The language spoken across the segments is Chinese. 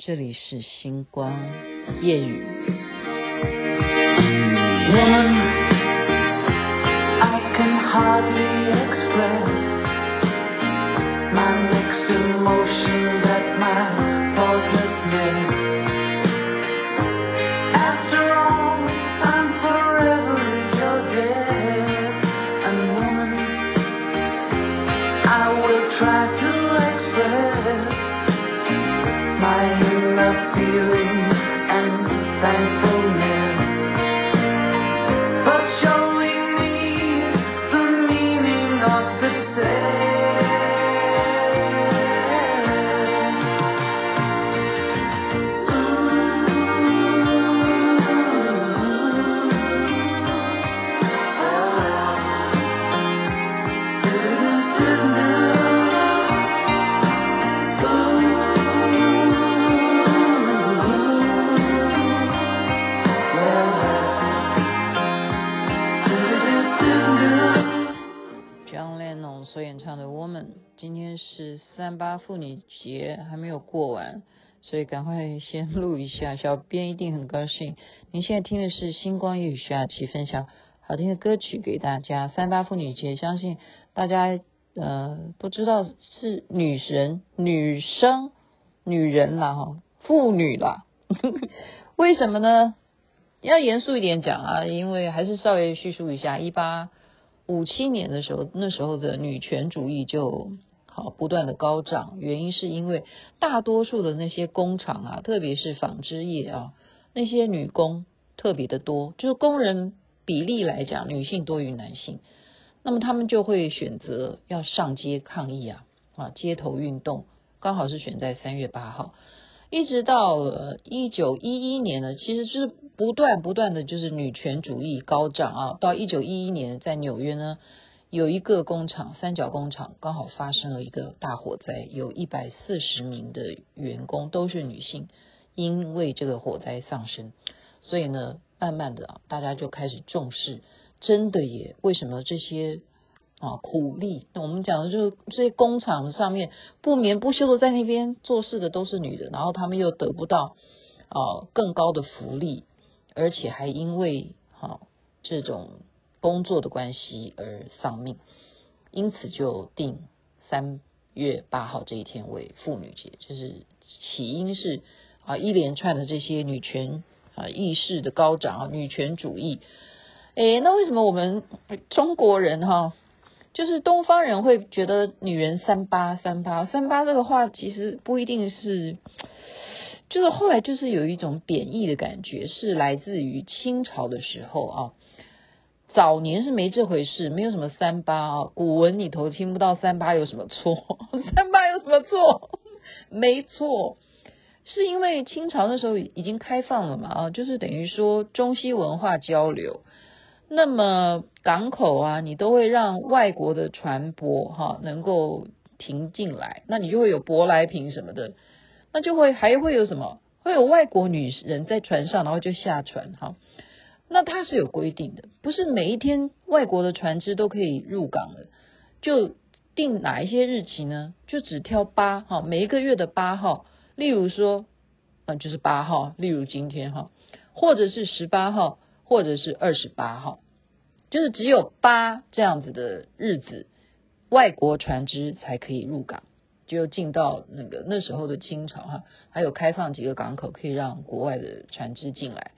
这里是星光夜雨。过完，所以赶快先录一下。小编一定很高兴。您现在听的是星光夜语徐雅琪分享好听的歌曲给大家。三八妇女节，相信大家呃不知道是女神、女生、女人啦哈，妇女啦。为什么呢？要严肃一点讲啊，因为还是稍微叙述一下，一八五七年的时候，那时候的女权主义就。好，不断的高涨，原因是因为大多数的那些工厂啊，特别是纺织业啊，那些女工特别的多，就是工人比例来讲，女性多于男性，那么他们就会选择要上街抗议啊，啊，街头运动刚好是选在三月八号，一直到一九一一年呢，其实就是不断不断的就是女权主义高涨啊，到一九一一年在纽约呢。有一个工厂，三角工厂刚好发生了一个大火灾，有一百四十名的员工都是女性，因为这个火灾丧生。所以呢，慢慢的啊，大家就开始重视，真的也为什么这些啊苦力，我们讲的就是这些工厂上面不眠不休的在那边做事的都是女的，然后他们又得不到啊更高的福利，而且还因为啊这种。工作的关系而丧命，因此就定三月八号这一天为妇女节。就是起因是啊一连串的这些女权啊意识的高涨啊女权主义。诶，那为什么我们中国人哈，就是东方人会觉得女人三八三八三八这个话其实不一定是，就是后来就是有一种贬义的感觉，是来自于清朝的时候啊。早年是没这回事，没有什么三八啊，古文里头听不到三八有什么错？三八有什么错？没错，是因为清朝那时候已经开放了嘛啊，就是等于说中西文化交流，那么港口啊，你都会让外国的船舶哈能够停进来，那你就会有舶来品什么的，那就会还会有什么？会有外国女人在船上，然后就下船哈。那它是有规定的，不是每一天外国的船只都可以入港的，就定哪一些日期呢？就只挑八号，每一个月的八号，例如说，嗯，就是八号，例如今天哈，或者是十八号，或者是二十八号，就是只有八这样子的日子，外国船只才可以入港，就进到那个那时候的清朝哈，还有开放几个港口可以让国外的船只进来。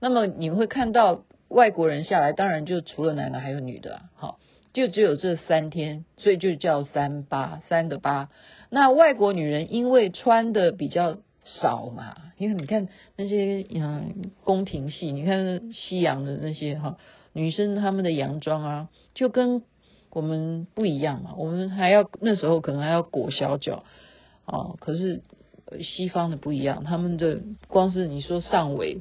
那么你会看到外国人下来，当然就除了男的还有女的啊，好，就只有这三天，所以就叫三八，三个八。那外国女人因为穿的比较少嘛，因为你看那些嗯宫廷戏，你看西洋的那些哈女生她们的洋装啊，就跟我们不一样嘛，我们还要那时候可能还要裹小脚哦，可是西方的不一样，他们的光是你说上围。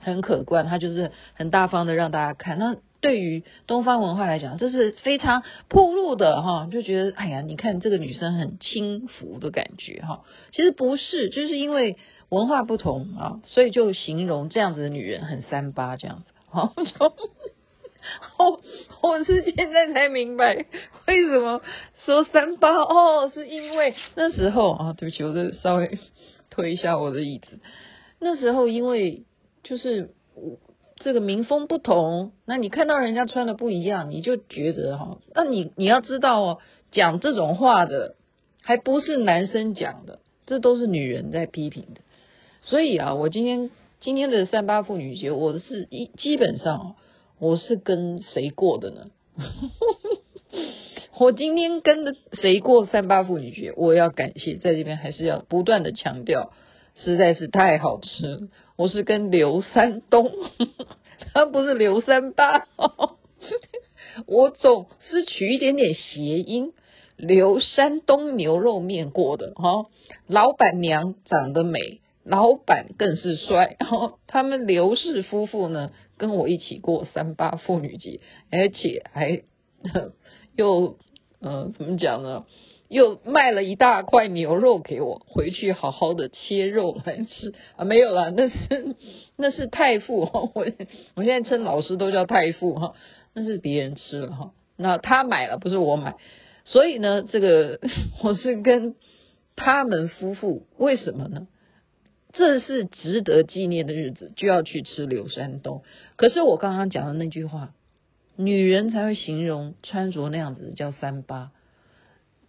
很可观，他就是很大方的让大家看。那对于东方文化来讲，这是非常铺路的哈，就觉得哎呀，你看这个女生很轻浮的感觉哈。其实不是，就是因为文化不同啊，所以就形容这样子的女人很三八这样子。好，我我是现在才明白为什么说三八哦，是因为那时候啊，对不起，我这稍微。推一下我的椅子。那时候因为就是这个民风不同，那你看到人家穿的不一样，你就觉得哈，那你你要知道哦，讲这种话的还不是男生讲的，这都是女人在批评的。所以啊，我今天今天的三八妇女节，我是一基本上我是跟谁过的呢？我今天跟着谁过三八妇女节？我要感谢，在这边还是要不断的强调，实在是太好吃了。我是跟刘山东，他不是刘三八，我总是取一点点谐音，刘山东牛肉面过的哈。老板娘长得美。老板更是帅，他们刘氏夫妇呢，跟我一起过三八妇女节，而且还 又呃怎么讲呢？又卖了一大块牛肉给我，回去好好的切肉来吃啊！没有啦，那是那是太傅，我我现在称老师都叫太傅哈，那是别人吃了哈，那他买了不是我买，所以呢，这个我是跟他们夫妇，为什么呢？这是值得纪念的日子，就要去吃刘山东。可是我刚刚讲的那句话，女人才会形容穿着那样子叫三八。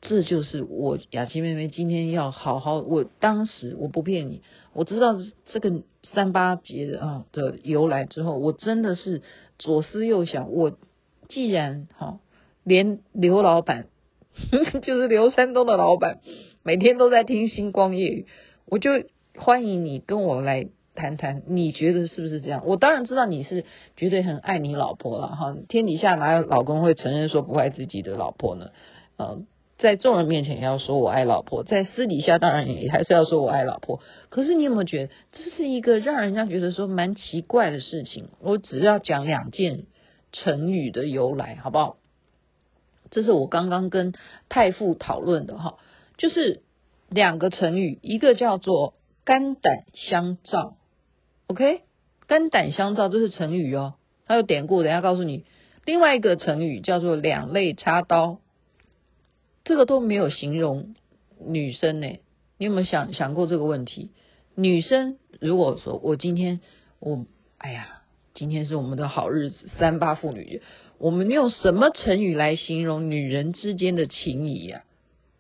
这就是我雅琪妹妹今天要好好。我当时我不骗你，我知道这个三八节的啊的由来之后，我真的是左思右想。我既然哈，连刘老板 就是刘山东的老板，每天都在听星光夜语，我就。欢迎你跟我来谈谈，你觉得是不是这样？我当然知道你是绝对很爱你老婆了哈。天底下哪有老公会承认说不爱自己的老婆呢？嗯，在众人面前要说我爱老婆，在私底下当然也还是要说我爱老婆。可是你有没有觉得这是一个让人家觉得说蛮奇怪的事情？我只要讲两件成语的由来，好不好？这是我刚刚跟太傅讨论的哈，就是两个成语，一个叫做。肝胆相照，OK，肝胆相照这是成语哦，它有典故，等下告诉你。另外一个成语叫做两肋插刀，这个都没有形容女生呢。你有没有想想过这个问题？女生如果说我今天我哎呀，今天是我们的好日子，三八妇女节，我们用什么成语来形容女人之间的情谊呀？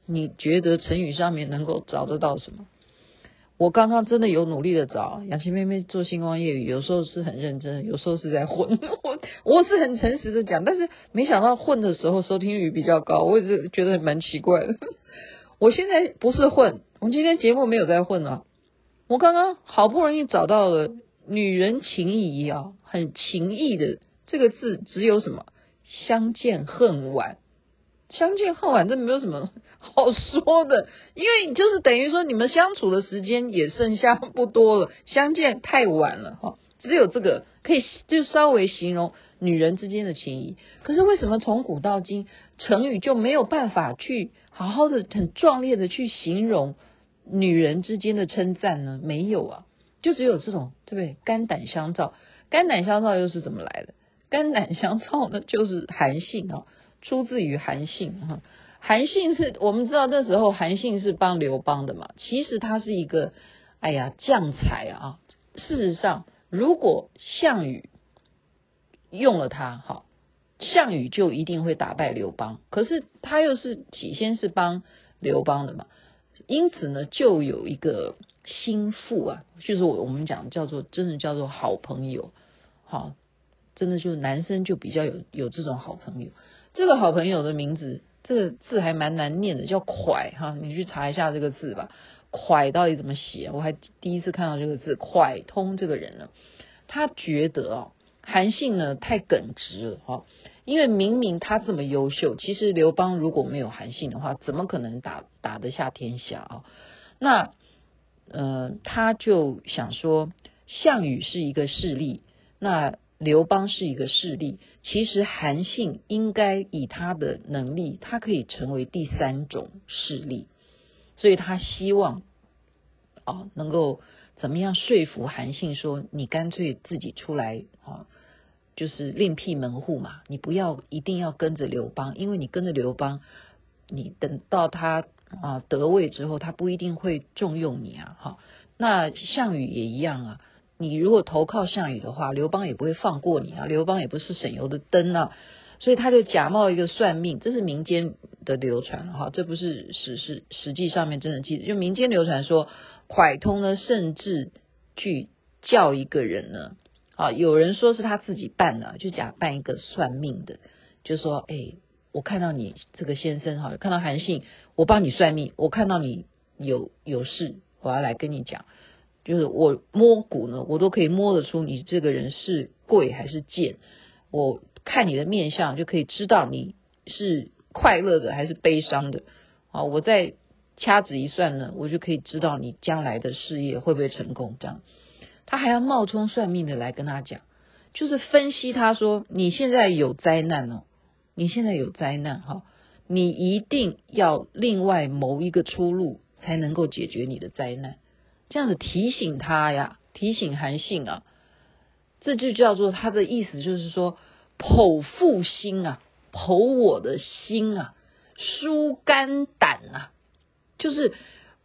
你觉得成语上面能够找得到什么？我刚刚真的有努力的找雅琪妹妹做星光夜语，有时候是很认真，有时候是在混。我我是很诚实的讲，但是没想到混的时候收听率比较高，我也是觉得蛮奇怪的。我现在不是混，我今天节目没有在混啊。我刚刚好不容易找到了“女人情谊”啊，很情谊的这个字，只有什么相见恨晚。相见恨晚，这没有什么好说的，因为就是等于说你们相处的时间也剩下不多了，相见太晚了哈。只有这个可以就稍微形容女人之间的情谊。可是为什么从古到今成语就没有办法去好好的很壮烈的去形容女人之间的称赞呢？没有啊，就只有这种对不对？肝胆相照，肝胆相照又是怎么来的？肝胆相照呢，就是韩信啊。出自于韩信哈，韩信是我们知道那时候韩信是帮刘邦的嘛，其实他是一个哎呀将才啊。事实上，如果项羽用了他，哈，项羽就一定会打败刘邦。可是他又是起先是帮刘邦的嘛，因此呢，就有一个心腹啊，就是我我们讲叫做真的叫做好朋友，好，真的就男生就比较有有这种好朋友。这个好朋友的名字，这个字还蛮难念的，叫蒯哈，你去查一下这个字吧。蒯到底怎么写？我还第一次看到这个字。蒯通这个人呢，他觉得哦，韩信呢太耿直了哈，因为明明他这么优秀，其实刘邦如果没有韩信的话，怎么可能打打得下天下啊？那呃，他就想说，项羽是一个势力，那。刘邦是一个势力，其实韩信应该以他的能力，他可以成为第三种势力，所以他希望啊，能够怎么样说服韩信说，你干脆自己出来啊，就是另辟门户嘛，你不要一定要跟着刘邦，因为你跟着刘邦，你等到他啊得位之后，他不一定会重用你啊，哈。那项羽也一样啊，你如果投靠项羽的话，刘邦也不会放过你啊，刘邦也不是省油的灯啊，所以他就假冒一个算命，这是民间的流传哈，这不是史实，实际上面真的记得，就民间流传说，蒯通呢甚至去叫一个人呢，啊，有人说是他自己办的，就假扮一个算命的，就说，哎，我看到你这个先生哈，看到韩信，我帮你算命，我看到你有有事。我要来跟你讲，就是我摸骨呢，我都可以摸得出你这个人是贵还是贱。我看你的面相就可以知道你是快乐的还是悲伤的。啊，我再掐指一算呢，我就可以知道你将来的事业会不会成功。这样，他还要冒充算命的来跟他讲，就是分析他说，你现在有灾难哦，你现在有灾难哈，你一定要另外谋一个出路。才能够解决你的灾难，这样子提醒他呀，提醒韩信啊，这就叫做他的意思，就是说剖腹心啊，剖我的心啊，输肝胆啊，就是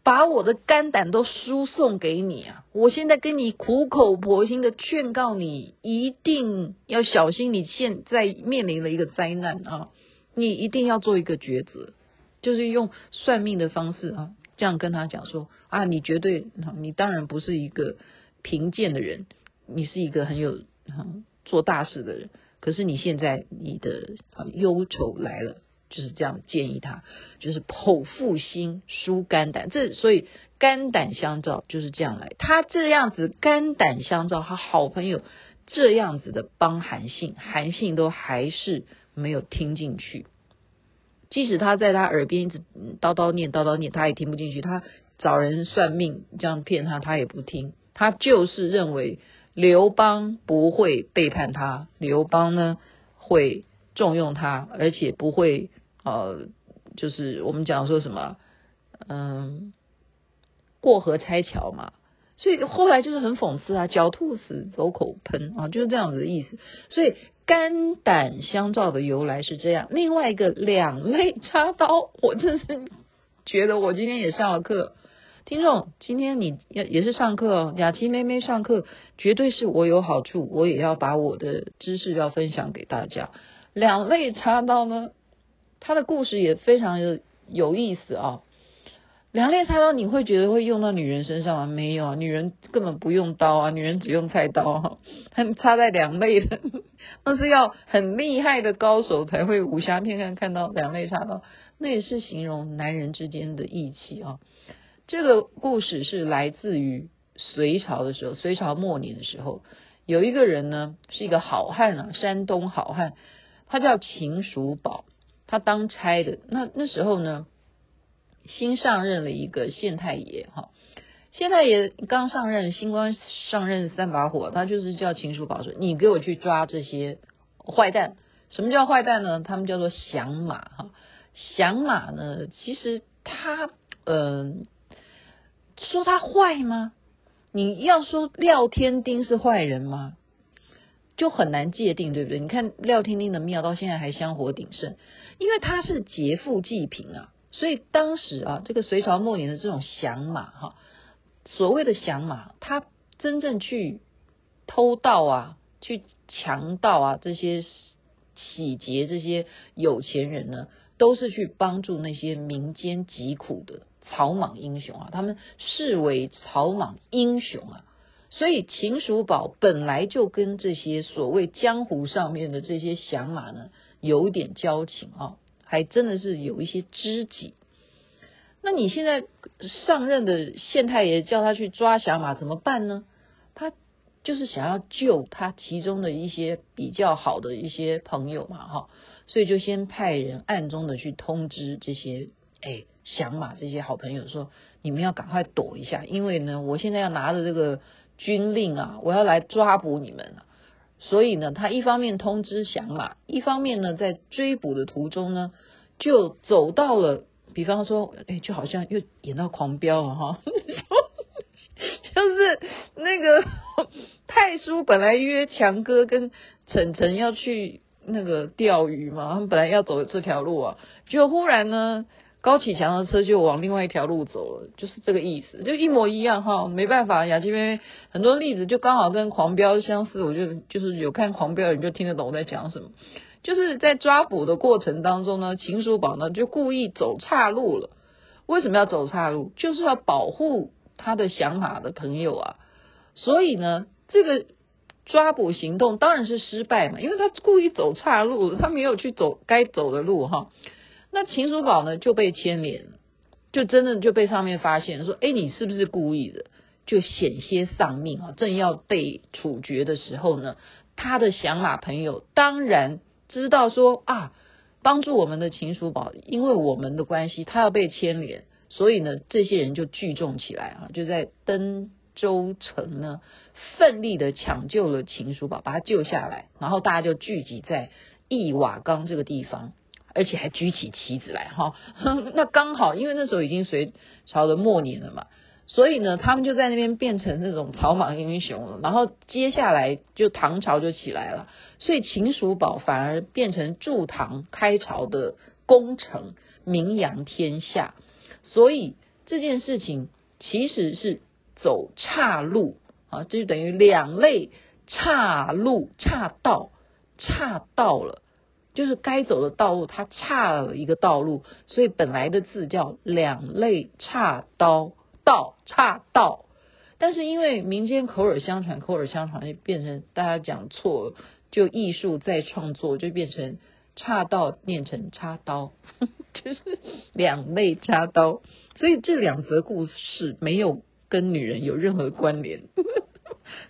把我的肝胆都输送给你啊！我现在跟你苦口婆心的劝告你，一定要小心，你现在面临了一个灾难啊，你一定要做一个抉择，就是用算命的方式啊。这样跟他讲说啊，你绝对，你当然不是一个贫贱的人，你是一个很有做大事的人。可是你现在你的忧愁来了，就是这样建议他，就是剖腹心，疏肝胆。这所以肝胆相照就是这样来。他这样子肝胆相照，他好朋友这样子的帮韩信，韩信都还是没有听进去。即使他在他耳边一直叨叨念叨叨念，他也听不进去。他找人算命这样骗他，他也不听。他就是认为刘邦不会背叛他，刘邦呢会重用他，而且不会呃，就是我们讲说什么，嗯，过河拆桥嘛。所以后来就是很讽刺啊，狡兔死，走狗烹啊，就是这样子的意思。所以。肝胆相照的由来是这样，另外一个两肋插刀，我真是觉得我今天也上了课。听众，今天你也也是上课哦，雅琪妹妹上课，绝对是我有好处，我也要把我的知识要分享给大家。两肋插刀呢，他的故事也非常的有意思啊。两肋插刀，你会觉得会用到女人身上吗？没有啊，女人根本不用刀啊，女人只用菜刀啊，插在两肋的，那是要很厉害的高手才会武侠片看看到两肋插刀，那也是形容男人之间的义气啊。这个故事是来自于隋朝的时候，隋朝末年的时候，有一个人呢是一个好汉啊，山东好汉，他叫秦叔宝，他当差的，那那时候呢。新上任了一个县太爷，哈，县太爷刚上任，新官上任三把火，他就是叫秦叔宝说：“你给我去抓这些坏蛋。”什么叫坏蛋呢？他们叫做响马，哈，响马呢，其实他，嗯、呃，说他坏吗？你要说廖天丁是坏人吗？就很难界定，对不对？你看廖天丁的庙到现在还香火鼎盛，因为他是劫富济贫啊。所以当时啊，这个隋朝末年的这种响马哈，所谓的响马，他真正去偷盗啊，去强盗啊，这些洗劫这些有钱人呢，都是去帮助那些民间疾苦的草莽英雄啊，他们视为草莽英雄啊。所以秦叔宝本来就跟这些所谓江湖上面的这些响马呢，有点交情啊。还真的是有一些知己。那你现在上任的县太爷叫他去抓响马怎么办呢？他就是想要救他其中的一些比较好的一些朋友嘛，哈，所以就先派人暗中的去通知这些哎响马这些好朋友说，你们要赶快躲一下，因为呢，我现在要拿着这个军令啊，我要来抓捕你们了。所以呢，他一方面通知响马，一方面呢，在追捕的途中呢，就走到了，比方说，哎，就好像又演到狂飙了哈，就是那个 太叔本来约强哥跟晨晨要去那个钓鱼嘛，他们本来要走这条路啊，就忽然呢，高启强的车就往另外一条路走了，就是这个意思，就一模一样哈。没办法，雅琪妹很多例子就刚好跟狂飙相似，我就就是有看狂飙你就听得懂我在讲什么。就是在抓捕的过程当中呢，秦叔宝呢就故意走岔路了。为什么要走岔路？就是要保护他的响马的朋友啊。所以呢，这个抓捕行动当然是失败嘛，因为他故意走岔路，他没有去走该走的路哈。那秦叔宝呢就被牵连了，就真的就被上面发现说，哎，你是不是故意的？就险些丧命啊！正要被处决的时候呢，他的响马朋友当然知道说啊，帮助我们的秦叔宝，因为我们的关系，他要被牵连，所以呢，这些人就聚众起来啊，就在登州城呢，奋力的抢救了秦叔宝，把他救下来，然后大家就聚集在易瓦岗这个地方。而且还举起旗子来哈，那刚好，因为那时候已经隋朝的末年了嘛，所以呢，他们就在那边变成那种草莽英雄了。然后接下来就唐朝就起来了，所以秦叔宝反而变成助唐开朝的功臣，名扬天下。所以这件事情其实是走岔路啊，这就等于两类岔路、岔道、岔道了。就是该走的道路，它差了一个道路，所以本来的字叫两肋插刀，道岔道。但是因为民间口耳相传，口耳相传就变成大家讲错，就艺术再创作，就变成岔道念成插刀，就是两肋插刀。所以这两则故事没有跟女人有任何关联，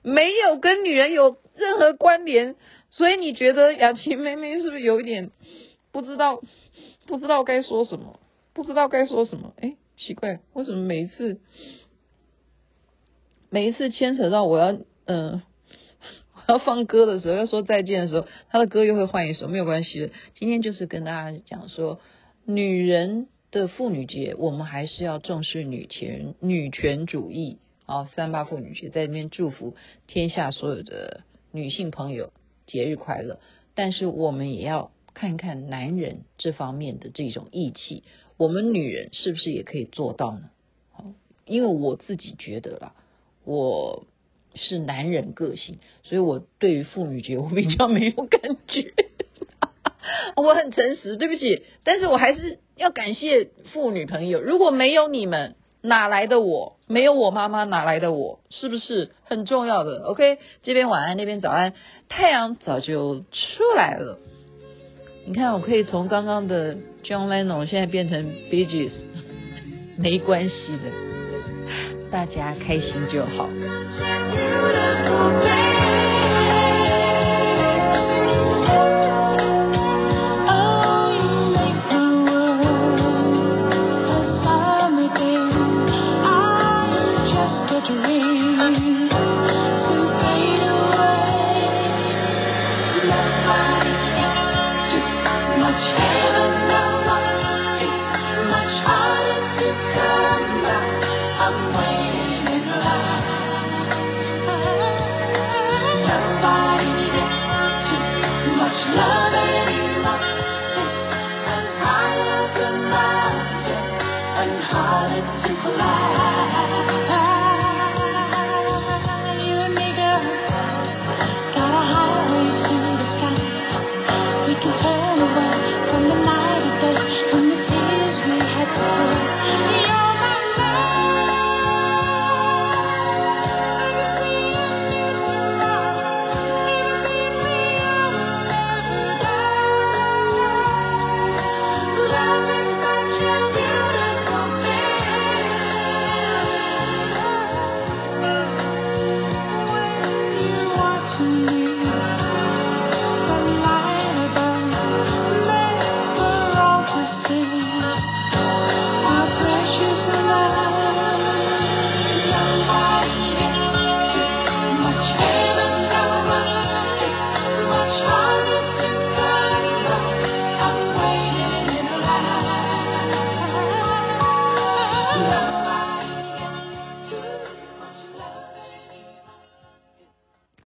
没有跟女人有任何关联。所以你觉得雅琪妹妹是不是有一点不知道不知道该说什么？不知道该说什么？哎，奇怪，为什么每一次每一次牵扯到我要嗯、呃、我要放歌的时候，要说再见的时候，他的歌又会换一首，没有关系的。今天就是跟大家讲说，女人的妇女节，我们还是要重视女权女权主义。哦，三八妇女节在这边祝福天下所有的女性朋友。节日快乐！但是我们也要看看男人这方面的这种义气，我们女人是不是也可以做到呢？因为我自己觉得啦，我是男人个性，所以我对于妇女节我比较没有感觉。我很诚实，对不起，但是我还是要感谢妇女朋友，如果没有你们。哪来的我？没有我妈妈，哪来的我？是不是很重要的？OK，这边晚安，那边早安，太阳早就出来了。你看，我可以从刚刚的 John Lennon 现在变成 Bee Gees，没关系的，大家开心就好。